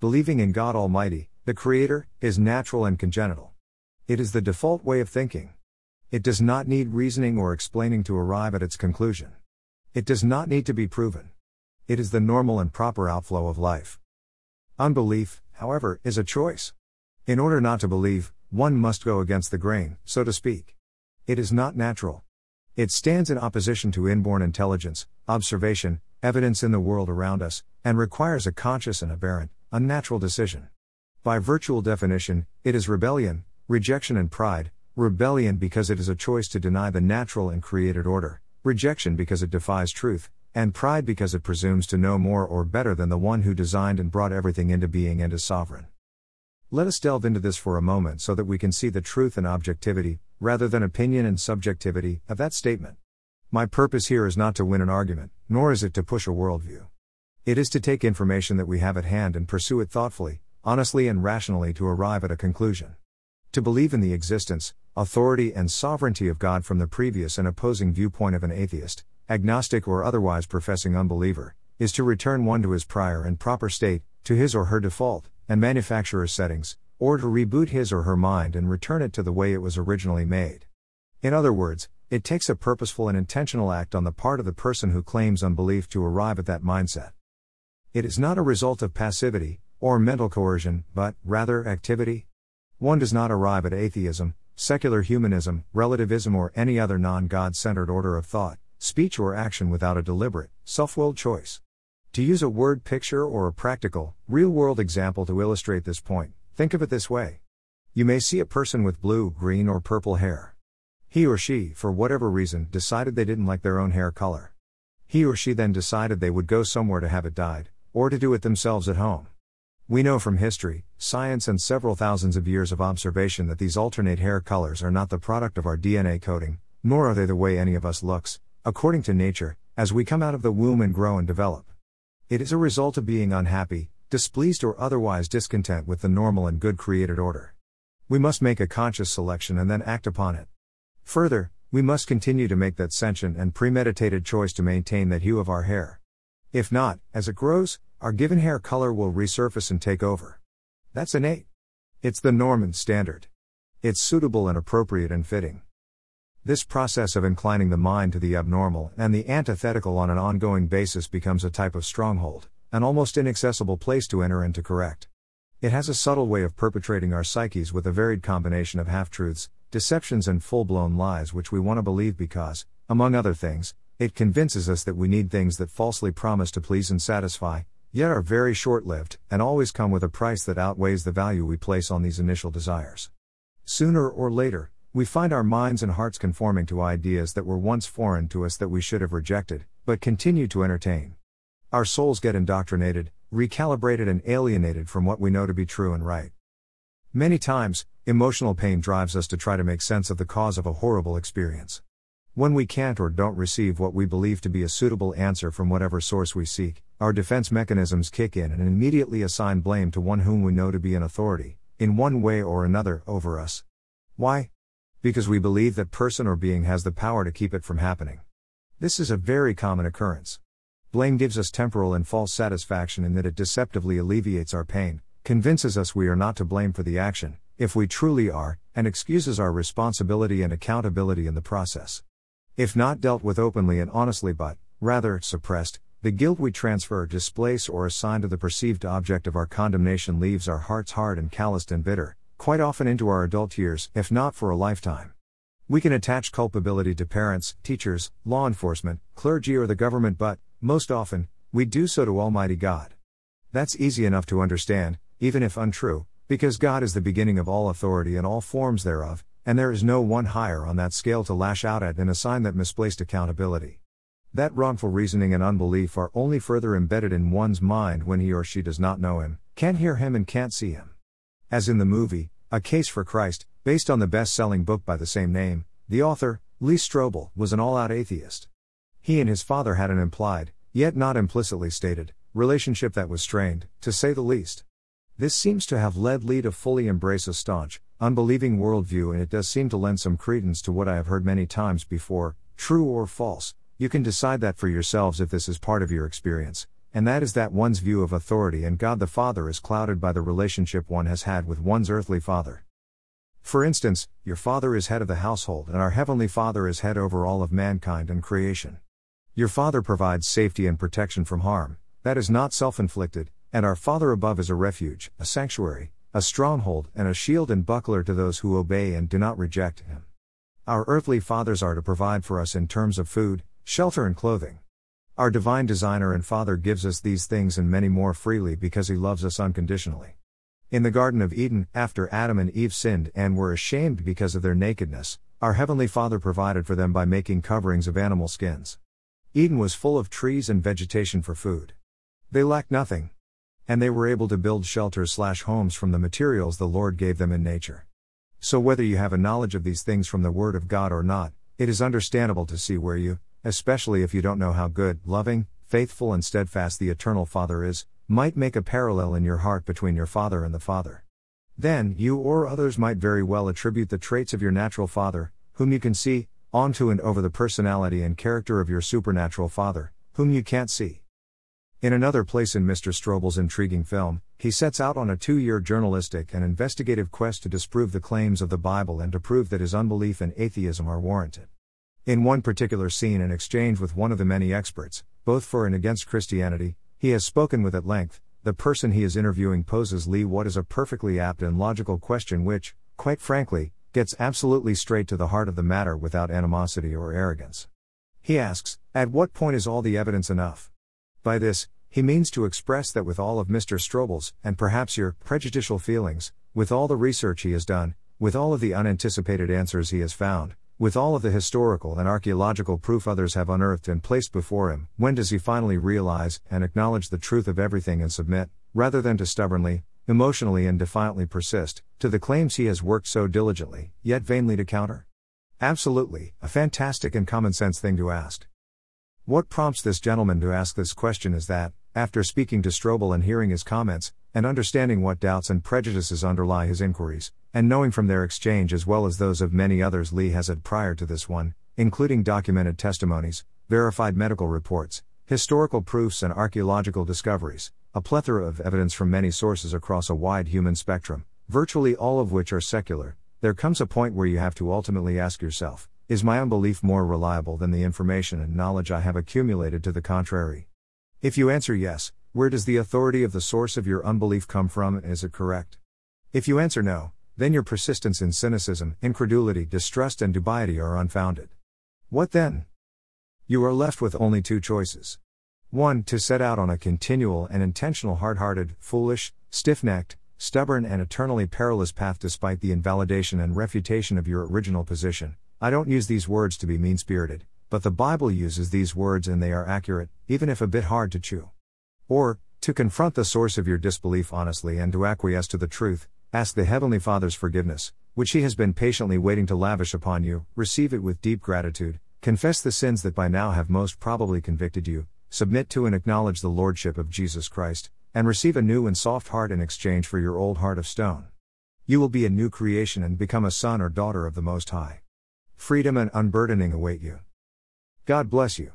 Believing in God Almighty, the Creator, is natural and congenital. It is the default way of thinking. It does not need reasoning or explaining to arrive at its conclusion. It does not need to be proven. It is the normal and proper outflow of life. Unbelief, however, is a choice. In order not to believe, one must go against the grain, so to speak. It is not natural. It stands in opposition to inborn intelligence, observation, evidence in the world around us, and requires a conscious and aberrant, unnatural decision. By virtual definition, it is rebellion, rejection, and pride rebellion because it is a choice to deny the natural and created order, rejection because it defies truth, and pride because it presumes to know more or better than the one who designed and brought everything into being and is sovereign. Let us delve into this for a moment so that we can see the truth and objectivity, rather than opinion and subjectivity, of that statement. My purpose here is not to win an argument, nor is it to push a worldview. It is to take information that we have at hand and pursue it thoughtfully, honestly, and rationally to arrive at a conclusion. To believe in the existence, authority, and sovereignty of God from the previous and opposing viewpoint of an atheist, agnostic, or otherwise professing unbeliever, is to return one to his prior and proper state, to his or her default and manufacturer's settings, or to reboot his or her mind and return it to the way it was originally made. In other words, it takes a purposeful and intentional act on the part of the person who claims unbelief to arrive at that mindset. It is not a result of passivity, or mental coercion, but, rather, activity. One does not arrive at atheism, secular humanism, relativism, or any other non God centered order of thought, speech, or action without a deliberate, self willed choice. To use a word picture or a practical, real world example to illustrate this point, Think of it this way. You may see a person with blue, green, or purple hair. He or she, for whatever reason, decided they didn't like their own hair color. He or she then decided they would go somewhere to have it dyed, or to do it themselves at home. We know from history, science, and several thousands of years of observation that these alternate hair colors are not the product of our DNA coding, nor are they the way any of us looks, according to nature, as we come out of the womb and grow and develop. It is a result of being unhappy, displeased or otherwise discontent with the normal and good created order. We must make a conscious selection and then act upon it. Further, we must continue to make that sentient and premeditated choice to maintain that hue of our hair. If not, as it grows, our given hair color will resurface and take over. That's innate. It's the norm and standard. It's suitable and appropriate and fitting. This process of inclining the mind to the abnormal and the antithetical on an ongoing basis becomes a type of stronghold an almost inaccessible place to enter and to correct. It has a subtle way of perpetrating our psyches with a varied combination of half truths, deceptions, and full blown lies which we want to believe because, among other things, it convinces us that we need things that falsely promise to please and satisfy, yet are very short lived, and always come with a price that outweighs the value we place on these initial desires. Sooner or later, we find our minds and hearts conforming to ideas that were once foreign to us that we should have rejected, but continue to entertain. Our souls get indoctrinated, recalibrated, and alienated from what we know to be true and right. Many times, emotional pain drives us to try to make sense of the cause of a horrible experience. When we can't or don't receive what we believe to be a suitable answer from whatever source we seek, our defense mechanisms kick in and immediately assign blame to one whom we know to be an authority, in one way or another, over us. Why? Because we believe that person or being has the power to keep it from happening. This is a very common occurrence. Blame gives us temporal and false satisfaction in that it deceptively alleviates our pain, convinces us we are not to blame for the action, if we truly are, and excuses our responsibility and accountability in the process. If not dealt with openly and honestly, but, rather, suppressed, the guilt we transfer, displace, or assign to the perceived object of our condemnation leaves our hearts hard and calloused and bitter, quite often into our adult years, if not for a lifetime. We can attach culpability to parents, teachers, law enforcement, clergy, or the government, but, most often, we do so to Almighty God. That's easy enough to understand, even if untrue, because God is the beginning of all authority and all forms thereof, and there is no one higher on that scale to lash out at and assign that misplaced accountability. That wrongful reasoning and unbelief are only further embedded in one's mind when he or she does not know Him, can't hear Him, and can't see Him. As in the movie, A Case for Christ, based on the best selling book by the same name, the author, Lee Strobel, was an all out atheist. He and his father had an implied, yet not implicitly stated, relationship that was strained, to say the least. This seems to have led Lee to fully embrace a staunch, unbelieving worldview, and it does seem to lend some credence to what I have heard many times before true or false. You can decide that for yourselves if this is part of your experience, and that is that one's view of authority and God the Father is clouded by the relationship one has had with one's earthly father. For instance, your father is head of the household, and our Heavenly Father is head over all of mankind and creation. Your father provides safety and protection from harm, that is not self inflicted, and our Father above is a refuge, a sanctuary, a stronghold, and a shield and buckler to those who obey and do not reject Him. Our earthly fathers are to provide for us in terms of food, shelter, and clothing. Our divine designer and Father gives us these things and many more freely because He loves us unconditionally. In the Garden of Eden, after Adam and Eve sinned and were ashamed because of their nakedness, our Heavenly Father provided for them by making coverings of animal skins. Eden was full of trees and vegetation for food. They lacked nothing. And they were able to build shelters slash homes from the materials the Lord gave them in nature. So whether you have a knowledge of these things from the Word of God or not, it is understandable to see where you, especially if you don't know how good, loving, faithful, and steadfast the Eternal Father is, might make a parallel in your heart between your father and the Father. Then, you or others might very well attribute the traits of your natural father, whom you can see, onto and over the personality and character of your supernatural father, whom you can't see. In another place in Mr. Strobel's intriguing film, he sets out on a two year journalistic and investigative quest to disprove the claims of the Bible and to prove that his unbelief and atheism are warranted. In one particular scene in exchange with one of the many experts, both for and against Christianity, he has spoken with at length. The person he is interviewing poses Lee what is a perfectly apt and logical question which, quite frankly, gets absolutely straight to the heart of the matter without animosity or arrogance. He asks, At what point is all the evidence enough? By this, he means to express that with all of Mr. Strobel's, and perhaps your, prejudicial feelings, with all the research he has done, with all of the unanticipated answers he has found, with all of the historical and archaeological proof others have unearthed and placed before him, when does he finally realize and acknowledge the truth of everything and submit, rather than to stubbornly, emotionally, and defiantly persist, to the claims he has worked so diligently, yet vainly to counter? Absolutely, a fantastic and common sense thing to ask. What prompts this gentleman to ask this question is that, after speaking to Strobel and hearing his comments, and understanding what doubts and prejudices underlie his inquiries, and knowing from their exchange as well as those of many others Lee has had prior to this one, including documented testimonies, verified medical reports, historical proofs, and archaeological discoveries, a plethora of evidence from many sources across a wide human spectrum, virtually all of which are secular, there comes a point where you have to ultimately ask yourself Is my unbelief more reliable than the information and knowledge I have accumulated to the contrary? If you answer yes, where does the authority of the source of your unbelief come from and is it correct? If you answer no, then your persistence in cynicism, incredulity, distrust, and dubiety are unfounded. What then? You are left with only two choices. One, to set out on a continual and intentional hard hearted, foolish, stiff necked, stubborn, and eternally perilous path despite the invalidation and refutation of your original position. I don't use these words to be mean spirited, but the Bible uses these words and they are accurate, even if a bit hard to chew. Or, to confront the source of your disbelief honestly and to acquiesce to the truth, Ask the Heavenly Father's forgiveness, which He has been patiently waiting to lavish upon you, receive it with deep gratitude, confess the sins that by now have most probably convicted you, submit to and acknowledge the Lordship of Jesus Christ, and receive a new and soft heart in exchange for your old heart of stone. You will be a new creation and become a son or daughter of the Most High. Freedom and unburdening await you. God bless you.